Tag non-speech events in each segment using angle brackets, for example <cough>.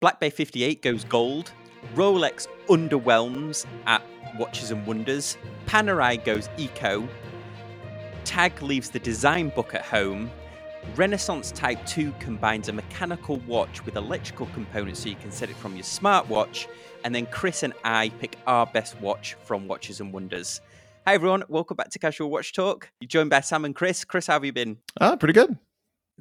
Black Bay 58 goes gold. Rolex underwhelms at Watches and Wonders. Panerai goes eco. Tag leaves the design book at home. Ressence Type 2 combines a mechanical watch with electrical components so you can set it from your smartwatch. And then Chris and I pick our best watch from Watches and Wonders. Hi everyone, welcome back to Casual Watch Talk. You're joined by Sam and Chris. Chris, how have you been? Ah, pretty good.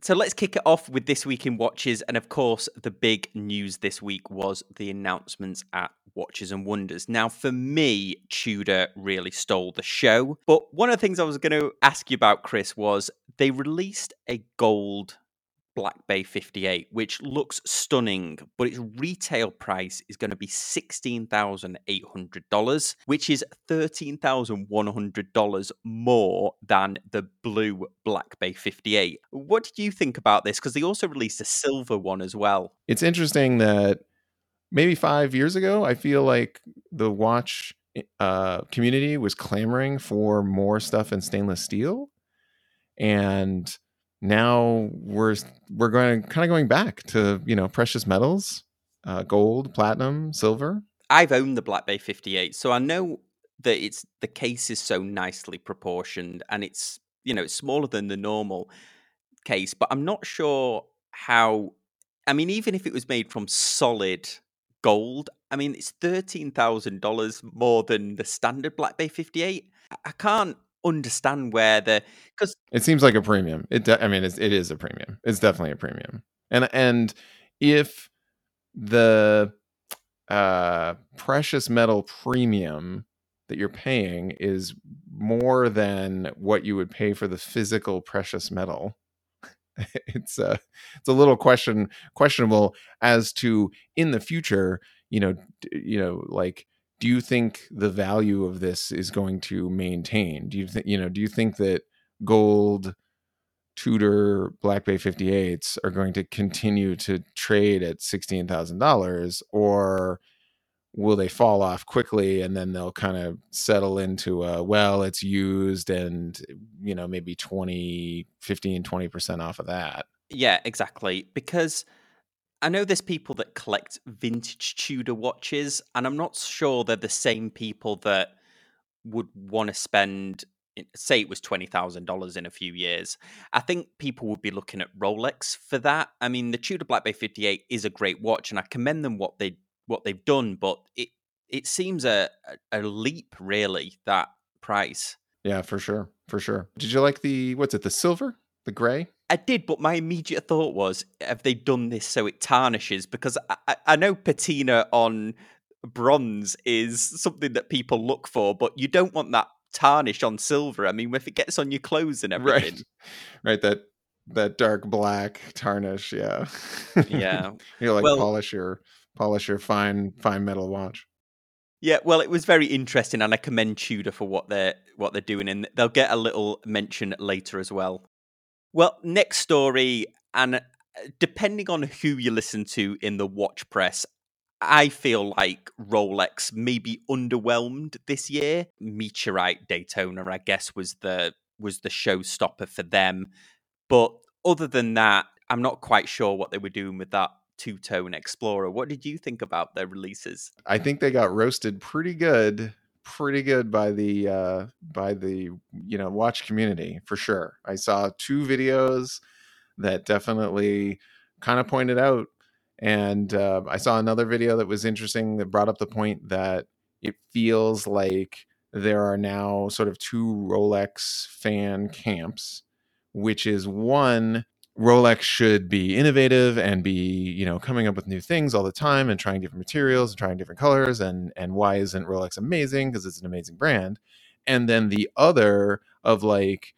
So let's kick it off with this week in watches. And of course, the big news this week was the announcements at Watches and Wonders. Now, for me, Tudor really stole the show. But one of the things I was going to ask you about, Chris, was they released a gold Black Bay 58, which looks stunning, but its retail price is going to be $16,800, which is $13,100 more than the blue Black Bay 58. What did you think about this? Because they also released a silver one as well. It's interesting that maybe five years ago, I feel like the watch uh, community was clamoring for more stuff in stainless steel. And now we're we're going kind of going back to you know precious metals, uh, gold, platinum, silver. I've owned the Black Bay 58, so I know that it's the case is so nicely proportioned and it's you know it's smaller than the normal case, but I'm not sure how. I mean, even if it was made from solid gold, I mean it's thirteen thousand dollars more than the standard Black Bay 58. I can't understand where the because it seems like a premium. It de- I mean it's, it is a premium. It's definitely a premium. And and if the uh precious metal premium that you're paying is more than what you would pay for the physical precious metal <laughs> it's a uh, it's a little question questionable as to in the future you know you know like do you think the value of this is going to maintain? Do you think you know? Do you think that gold Tudor Black Bay 58s are going to continue to trade at sixteen thousand dollars, or will they fall off quickly and then they'll kind of settle into a well it's used and you know maybe 20 15 20% off of that yeah exactly because I know there's people that collect vintage Tudor watches, and I'm not sure they're the same people that would want to spend, say, it was twenty thousand dollars in a few years. I think people would be looking at Rolex for that. I mean, the Tudor Black Bay 58 is a great watch, and I commend them what they what they've done, but it it seems a a leap really that price. Yeah, for sure, for sure. Did you like the what's it, the silver, the gray? I did, but my immediate thought was, have they done this so it tarnishes? Because I, I know patina on bronze is something that people look for, but you don't want that tarnish on silver. I mean, if it gets on your clothes and everything, right? Right. That that dark black tarnish. Yeah. Yeah. <laughs> you like well, polish your polish your fine fine metal watch. Yeah, well, it was very interesting, and I commend Tudor for what they're what they're doing, and they'll get a little mention later as well. Well, next story, and uh, depending on who you listen to in the watch press, I feel like Rolex may be underwhelmed this year. Meteorite Daytona, I guess, was the was the showstopper for them. But other than that, I'm not quite sure what they were doing with that two tone Explorer. What did you think about their releases? I think they got roasted pretty good pretty good by the uh, by the you know watch community for sure. I saw two videos that definitely kind of pointed out, and uh, I saw another video that was interesting that brought up the point that it feels like there are now sort of two Rolex fan camps, which is one Rolex should be innovative and be, you know, coming up with new things all the time and trying different materials and trying different colors and and why isn't Rolex amazing because it's an amazing brand. And then the other of like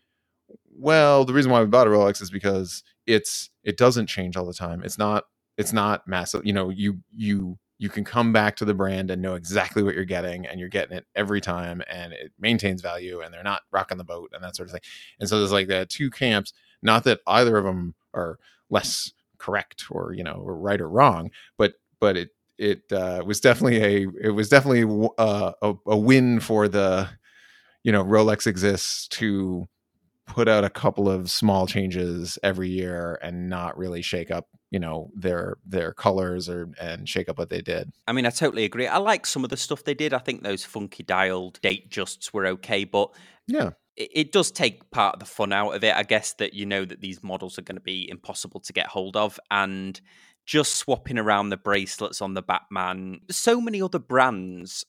well, the reason why we bought a Rolex is because it's it doesn't change all the time. It's not it's not massive, you know, you you you can come back to the brand and know exactly what you're getting and you're getting it every time and it maintains value and they're not rocking the boat and that sort of thing. And so there's like the two camps not that either of them are less correct or you know or right or wrong, but but it it uh, was definitely a it was definitely uh, a, a win for the you know Rolex exists to put out a couple of small changes every year and not really shake up you know their their colors or and shake up what they did. I mean, I totally agree. I like some of the stuff they did. I think those funky dialed Datejusts were okay, but yeah, it, it does take part of the fun out of it. I guess that you know that these models are going to be impossible to get hold of, and just swapping around the bracelets on the Batman. So many other brands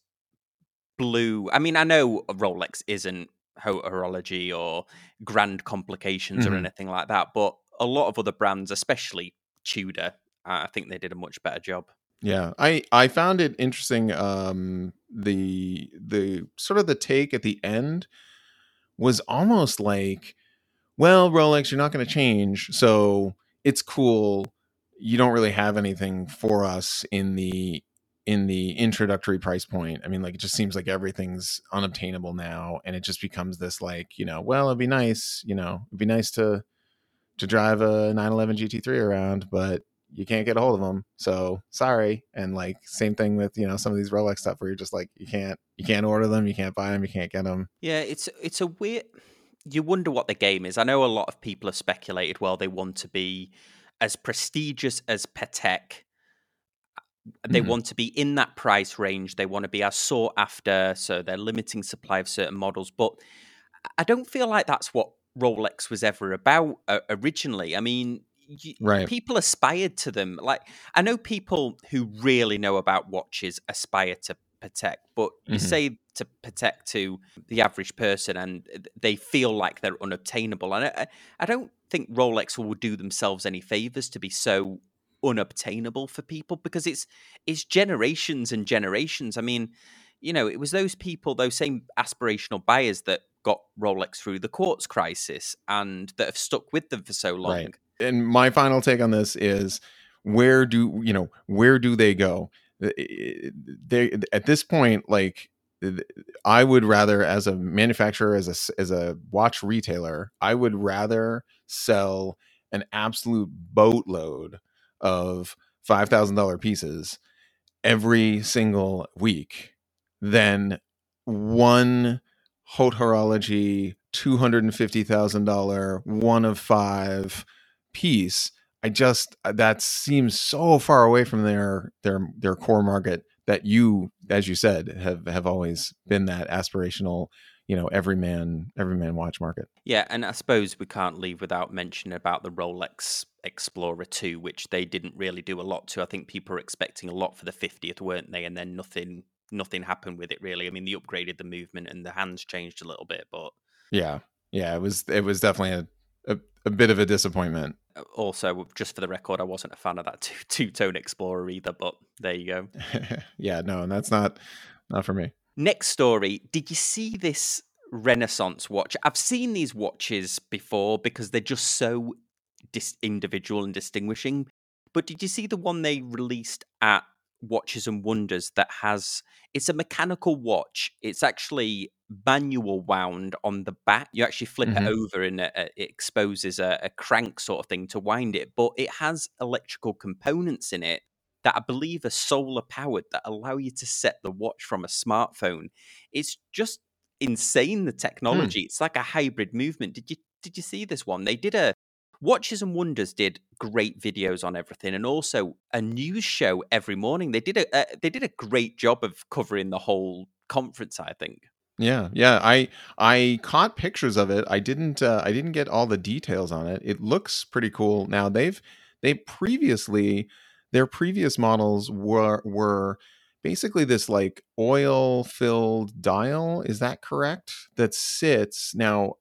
blew. I mean, I know Rolex isn't horology or grand complications mm-hmm. or anything like that, but a lot of other brands, especially Tudor, I think they did a much better job. Yeah, I I found it interesting. Um, the the sort of the take at the end was almost like, well, Rolex, you're not going to change, so it's cool. You don't really have anything for us in the in the introductory price point. I mean, like it just seems like everything's unobtainable now, and it just becomes this like, you know, well, it'd be nice, you know, it'd be nice to to drive a 911 GT3 around, but you can't get a hold of them. So sorry. And like same thing with you know some of these Rolex stuff where you're just like you can't you can't order them, you can't buy them, you can't get them. Yeah, it's it's a weird. You wonder what the game is. I know a lot of people have speculated. Well, they want to be as prestigious as Patek. They mm-hmm. want to be in that price range. They want to be as sought after. So they're limiting supply of certain models. But I don't feel like that's what Rolex was ever about uh, originally. I mean, you, right. people aspired to them. Like I know people who really know about watches aspire to Patek, but you mm-hmm. say to Patek to the average person, and they feel like they're unobtainable. And I, I don't think Rolex will do themselves any favors to be so unobtainable for people because it's it's generations and generations. I mean, you know, it was those people, those same aspirational buyers that got Rolex through the quartz crisis and that have stuck with them for so long. Right. And my final take on this is where do you know where do they go? They at this point, like I would rather, as a manufacturer, as a as a watch retailer, I would rather sell an absolute boatload of five thousand dollar pieces every single week than one horology $250,000 one of five piece I just uh, that seems so far away from their their their core market that you as you said have have always been that aspirational you know every man every man watch market yeah and i suppose we can't leave without mentioning about the rolex explorer 2 which they didn't really do a lot to i think people are expecting a lot for the 50th weren't they and then nothing nothing happened with it really. I mean, they upgraded the movement and the hands changed a little bit, but yeah, yeah, it was it was definitely a, a, a bit of a disappointment. Also, just for the record, I wasn't a fan of that <laughs> two tone Explorer either, but there you go. <laughs> yeah, no, and that's not not for me. Next story. Did you see this Ressence watch? I've seen these watches before because they're just so dis- individual and distinguishing. But did you see the one they released at Watches and Wonders that has it's a mechanical watch. It's actually manual wound on the back. You actually flip mm-hmm. it over and it, it exposes a, a, crank sort of thing to wind it, but it has electrical components in it that I believe are solar powered that allow you to set the watch from a smartphone. It's just insane the hmm. technology. It's like a hybrid movement. Did you did you see this one? They did a Watches and Wonders did great videos on everything, and also a news show every morning. They did a uh, they did a great job of covering the whole conference. I think. Yeah, yeah. I I caught pictures of it. I didn't uh, I didn't get all the details on it. It looks pretty cool. Now they've they previously their previous models were were basically this like oil filled dial. Is that correct? That sits now.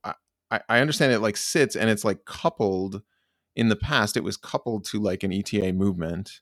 I, I understand it like sits and it's like coupled in the past it was coupled to like an ETA movement.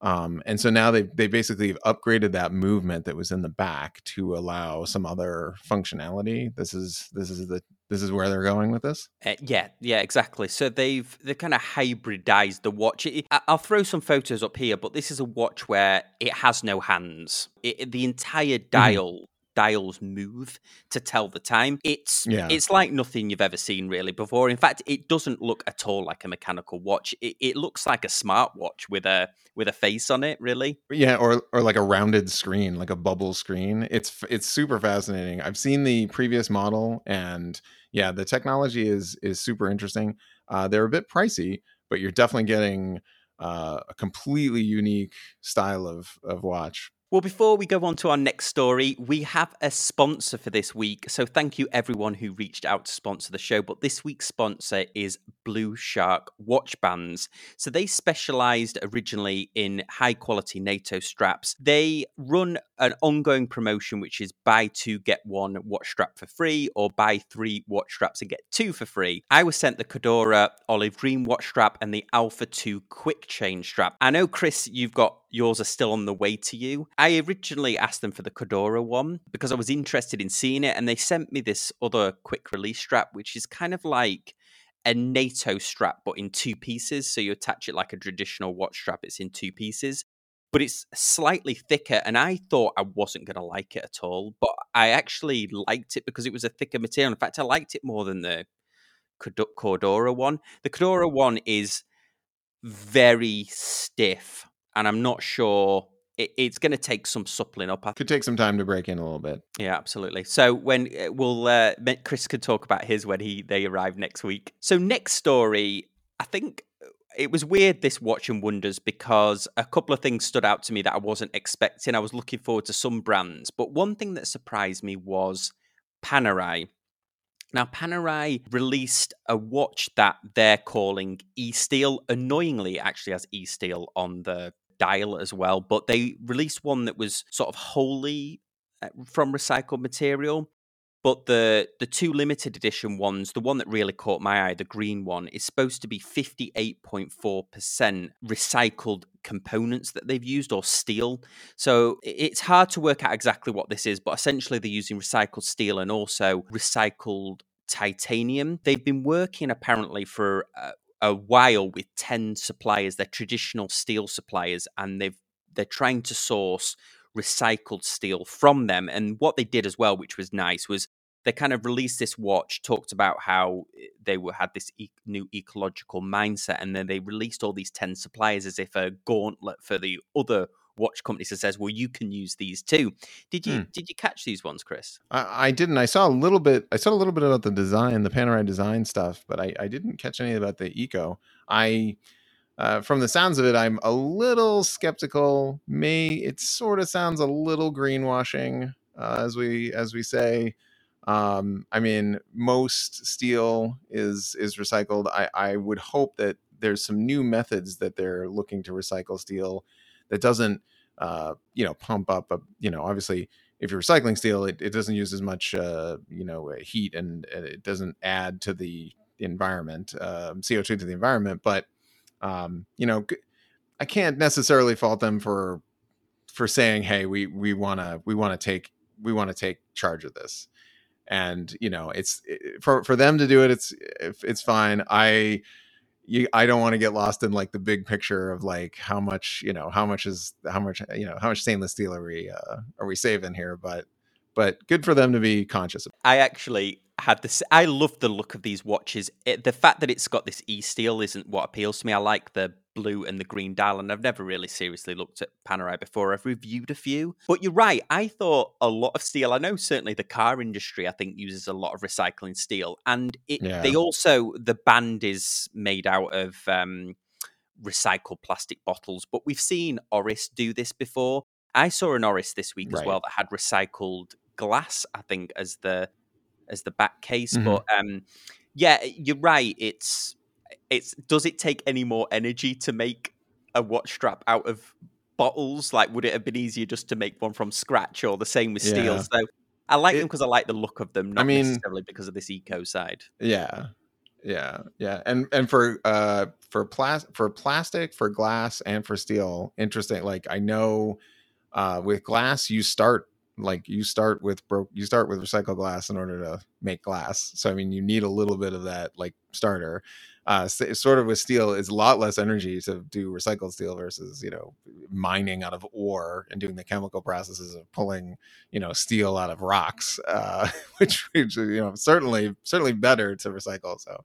Um, and so now they they basically upgraded that movement that was in the back to allow some other functionality. This is this is the this is where they're going with this. Uh, yeah, yeah, exactly. So they've they kind of hybridized the watch. It, I'll throw some photos up here, but this is a watch where it has no hands. It, the entire mm-hmm. dial mm-hmm dials move to tell the time. It's yeah. it's like nothing you've ever seen really before. In fact, it doesn't look at all like a mechanical watch. It, it looks like a smartwatch with a with a face on it, really. Yeah, or or like a rounded screen, like a bubble screen. It's it's super fascinating. I've seen the previous model and yeah, the technology is is super interesting. Uh, they're a bit pricey, but you're definitely getting uh, a completely unique style of of watch. Well, before we go on to our next story, we have a sponsor for this week. So thank you everyone who reached out to sponsor the show. But this week's sponsor is Blue Shark Watch Bands. So they specialized originally in high quality NATO straps. They run an ongoing promotion, which is buy two, get one watch strap for free, or buy three watch straps and get two for free. I was sent the Cordura Olive Green watch strap and the Alpha 2 quick chain strap. I know, Chris, you've got yours are still on the way to you. I originally asked them for the Cordura one because I was interested in seeing it, and they sent me this other quick release strap, which is kind of like a NATO strap, but in two pieces. So you attach it like a traditional watch strap, it's in two pieces. But it's slightly thicker, and I thought I wasn't going to like it at all. But I actually liked it because it was a thicker material. In fact, I liked it more than the Cordura one. The Cordura one is very stiff and I'm not sure it, it's going to take some suppling up. Could take some time to break in a little bit. Yeah, absolutely. So when eh, we'll uh, Chris could talk about his when he they arrive next week. So next story, I think uh, it was weird this watch and wonders because a couple of things stood out to me that I wasn't expecting. I was looking forward to some brands, but one thing that surprised me was Panerai. Now, Panerai released a watch that they're calling E Steel. Annoyingly, actually has E Steel on the dial as well, but they released one that was sort of wholly uh, from recycled material. But the the two limited edition ones, the one that really caught my eye, the green one, is supposed to be 58.4% recycled components that they've used or steel. So it's hard to work out exactly what this is, but essentially they're using recycled steel and also recycled titanium. They've been working apparently for uh, a while with 10 suppliers, they're traditional steel suppliers, and they've they're trying to source recycled steel from them. And what they did as well, which was nice, was they kind of released this watch, talked about how eh, they were had this e- new ecological mindset, and then they released all these 10 suppliers as if a gauntlet for the other watch companies that says, "Well, you can use these too." Did you hmm. did you catch these ones, Chris? I, I, didn't. I saw a little bit. I saw a little bit about the design, the Panerai design stuff, but I, I didn't catch any about the eco. I uh, from the sounds of it, I'm a little skeptical. May it sort of sounds a little greenwashing, uh, as we as we say. Um, I mean, most steel is is recycled. I, I would hope that there's some new methods that they're looking to recycle steel that doesn't uh, you know pump up a, you know obviously if you're recycling steel it, it doesn't use as much uh, you know uh, heat and, it doesn't add to the environment um, co2 to the environment but um, you know i can't necessarily fault them for for saying hey we we want to we want to take we want to take charge of this. And you know it's it, for for them to do it it's it's fine. I you I don't want to get lost in like the big picture of like how much you know how much is how much you know how much stainless steel are we uh, are we saving here but but good for them to be conscious. I actually had this I love the look of these watches it, the fact that it's got this e steel isn't what appeals to me I like the blue and the green dial, and I've never really seriously looked at Panerai before. I've reviewed a few, but you're right. I thought a lot of steel. I know certainly the car industry, I think, uses a lot of recycling steel, and it, yeah. they also the band is made out of um, recycled plastic bottles. But we've seen Oris do this before. I saw an Oris this week right. as well that had recycled glass. I think as the as the back case, mm-hmm. but um, yeah, you're right. It's it's does it take any more energy to make a watch strap out of bottles? Like, would it have been easier just to make one from scratch, or the same with steel? Yeah. So I like it, them because I like the look of them, not I mean, necessarily because of this eco side. Yeah, yeah, yeah, and and for uh for plas- for plastic, for glass, and for steel, interesting. Like I know, uh, with glass, you start like you start with broke you start with recycled glass in order to make glass. So i mean you need a little bit of that like starter. Uh sort of with steel it's a lot less energy to do recycled steel versus you know mining out of ore and doing the chemical processes of pulling you know steel out of rocks uh <laughs> which, which you know certainly certainly better to recycle so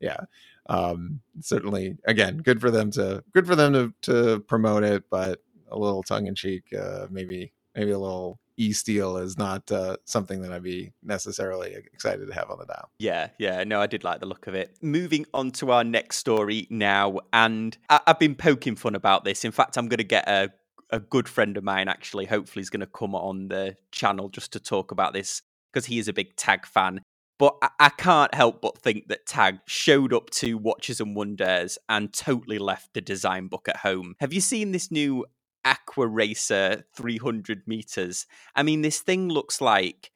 yeah. Um certainly again good for them to good for them to to promote it but a little tongue in cheek uh maybe maybe a little e steel is not uh, something that I'd be necessarily excited to have on the dial. Yeah, yeah, no, I did like the look of it. Moving on to our next story now, and I- have been poking fun about this. In fact, I'm going to get a a good friend of mine actually. Hopefully, is going to come on the channel just to talk about this because he is a big tag fan. But I, I can't help but think that Tag showed up to Watches and Wonders and totally left the design book at home. Have you seen this new Aquaracer 300 meters? I mean, this thing looks like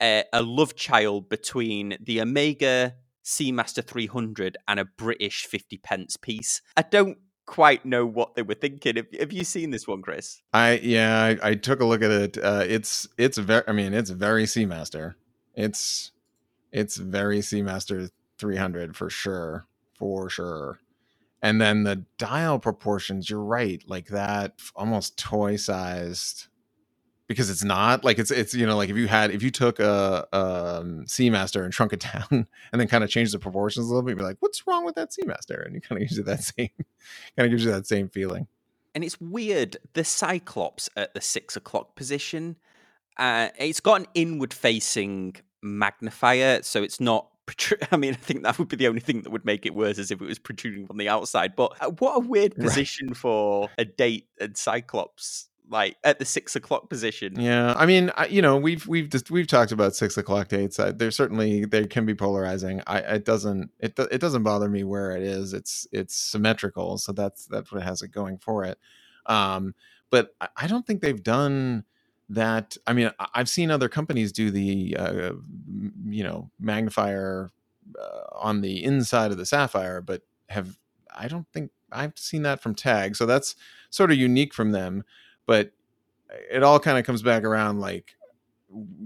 a, a love child between the Omega Seamaster 300 and a British 50 pence piece. I don't quite know what they were thinking. Have, have you seen this one, Chris? I yeah, I, I took a look at it. Uh, it's it's very. I mean, it's very Seamaster. It's it's very Seamaster 300 for sure, for sure. And then the dial proportions, you're right, like that almost toy sized because it's not like it's it's you know like if you had if you took a, a um, Seamaster and shrunk it <laughs> down and then kind of changed the proportions a little bit, you'd be like, what's wrong with that Seamaster? And you kind of gives you that <laughs> same kind of gives you that same feeling. And it's weird. The Cyclops at the six o'clock position, uh, it's got an inward facing magnifier, so it's not. <laughs> I mean, I think that would be the only thing that would make it worse, as if it was protruding from the outside. But uh, what a weird position right. for a date and Cyclops like at the six o'clock position. Yeah, I mean, I, you know, we've we've just we've talked about six o'clock dates. Uh, there's certainly they can be polarizing. I it doesn't it it doesn't bother me where it is. It's it's symmetrical, so that's that's what has it going for it. Um, but I don't think they've done that i mean i've seen other companies do the uh, you know magnifier uh, on the inside of the sapphire but have i don't think i've seen that from tag so that's sort of unique from them but it all kind of comes back around like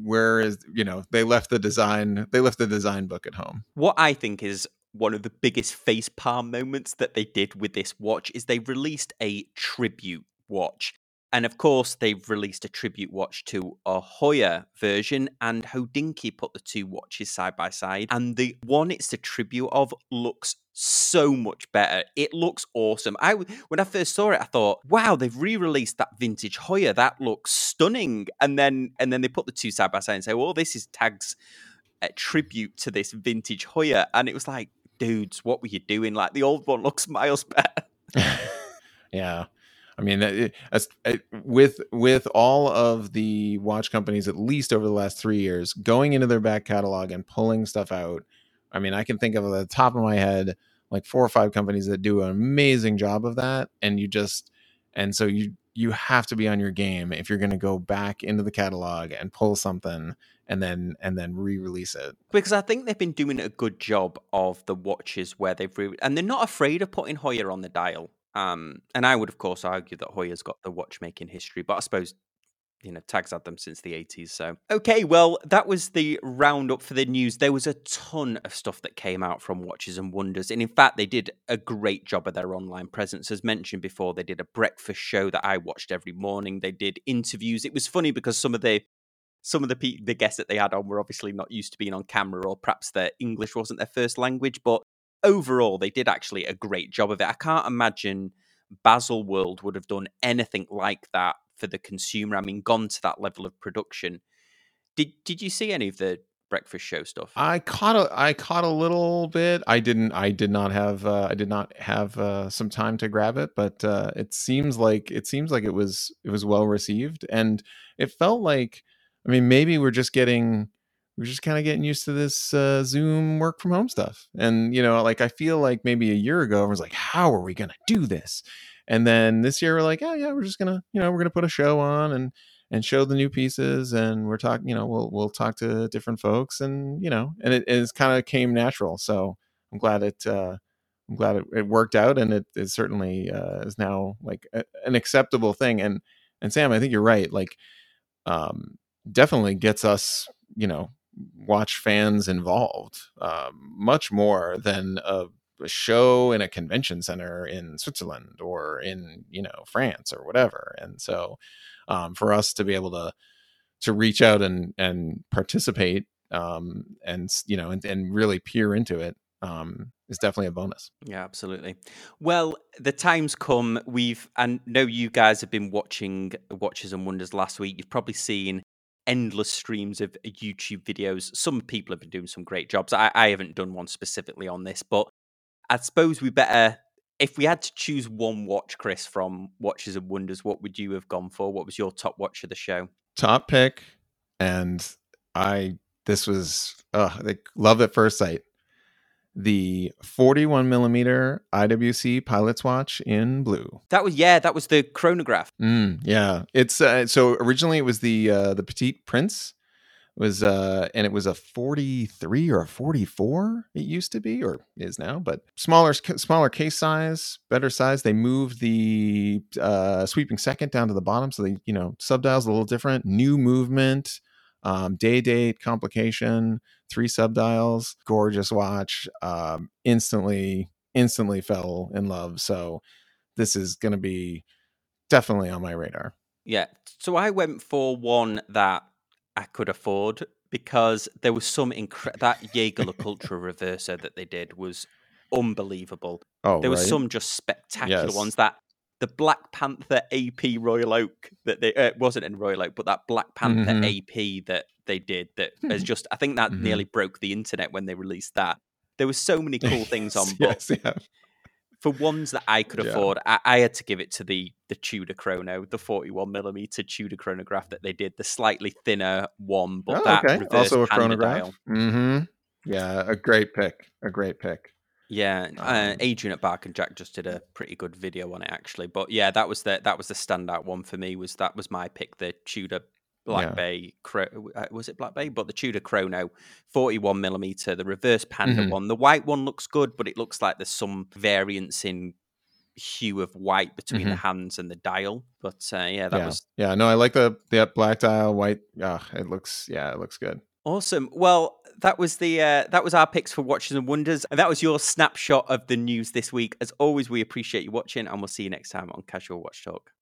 where is you know they left the design they left the design book at home. What i think is one of the biggest face palm moments that they did with this watch is they released a tribute watch and of course, they've released a tribute watch to a Heuer version, and Hodinkee put the two watches side by side. And the one it's the tribute of looks so much better. It looks awesome. I when I first saw it, I thought, "Wow, they've re-released that vintage Heuer. That looks stunning." And then and then they put the two side by side and say, "Well, this is Tag's a tribute to this vintage Heuer," and it was like, dudes, what were you doing? Like the old one looks <laughs> miles better. <laughs> yeah. I mean, it, it, eh, with with all of the watch companies, at least over the last three years, going into their back catalog and pulling stuff out. I mean, I can think of at the top of my head like four or five companies that do an amazing job of that, and you just and so you you have to be on your game if you're going to go back into the catalog and pull something and then and then re-release it because i think they've been doing a good job of the watches where they've re- and they're not afraid of putting heuer on the dial um, and I would, of course, argue that Heuer's got the watchmaking history, but I suppose you know tags had them since the 80s so. Okay well that was the roundup for the news. There was a ton of stuff that came out from watches and wonders and in fact they did a great job of their online presence. As mentioned before they did a breakfast show that i watched every morning. They did interviews. It was funny because some of the some of the pe- the guests that they had on were obviously not used to being on camera or perhaps their english wasn't their first language but overall, they did actually a great job of it. I can't imagine Baselworld would have done anything like that for the consumer. I mean, gone to that level of production. Did Did you see any of the breakfast show stuff? I caught a I caught a little bit. I didn't. I did not have. Uh, I did not have uh, some time to grab it, but uh, it seems like it seems like it was it was well received, and it felt like. I mean, maybe we're just getting we're just kind of getting used to this uh, Zoom work from home stuff. And, you know, like I feel like maybe a year ago, I was like, how are we going to do this? And then this year, we're like, oh, yeah, we're just going to, you know, we're going to put a show on and, and show the new pieces. And we're talking, you know, we'll, we'll talk to different folks and, you know, and it, it's kind of came natural. So I'm glad it, uh, I'm glad it, it worked out and it, it certainly uh, is now like a, an acceptable thing. And, and Sam, I think you're right. Like, um, definitely gets us, you know, watch fans involved um, much more than a, a, show in a convention center in Switzerland or in you know France or whatever. And so um, for us to be able to to reach out and and participate um, and you know and, and really peer into it um, is definitely a bonus. Yeah, absolutely. Well, the time's come. We've and know you guys have been watching Watches and Wonders last week. You've probably seen endless streams of YouTube videos. Some people have been doing some great jobs. I, I haven't done one specifically on this, but I suppose we better. If we had to choose one watch, Chris, from Watches and Wonders, what would you have gone for? What was your top watch of the show? Top pick, and I this was uh, like love at first sight. The 41 millimeter IWC Pilot's Watch in blue. That was yeah, that was the chronograph. Mm, yeah, it's uh, so originally it was the uh, the Petite Prince. Was uh and it was a 43 or a 44 it used to be or is now but smaller smaller case size better size. They moved the uh sweeping second down to the bottom so they you know subdials a little different. New movement um, day date complication three subdials gorgeous watch um, instantly instantly fell in love so this is going to be definitely on my radar yeah so i went for one that i could afford because there was some incre- that Jaeger LeCoultre <laughs> Reverso that they did was unbelievable. Oh, there was right? some just spectacular Yes. ones that the Black Panther AP Royal Oak that they uh, it wasn't in Royal Oak, but that Black Panther Mhm. AP that they did that has just I think that Mhm. nearly broke the internet when they released that. There were so many cool <laughs> things on, but yes, yeah. for ones that I could Yeah. afford, I, I had to give it to the the Tudor Chrono, the 41 millimeter Tudor chronograph that they did, the slightly thinner one, but Oh, that okay. Also a chronograph. Mm-hmm. Yeah, a great pick. A great pick. Yeah, uh, Um, Adrian at Bark and Jack just did a pretty good video on it actually. But yeah, that was the that was the standout one for me. Was that was my pick, the Tudor Black Yeah. Bay Chro- uh, was it Black Bay? But the Tudor Chrono, forty-one millimeter, the reverse Panda Mhm. one. The white one looks good, but it looks like there's some variance in hue of white between the hands and the dial. But uh, yeah, that Mm-hmm. yeah. was Yeah, no, I like the the black dial, white. Ah, it looks yeah, it looks good. Awesome. Well, that was the uh, that was our picks for Watches and Wonders, and that was your snapshot of the news this week. As always, we appreciate you watching, and we'll see you next time on Casual Watch Talk.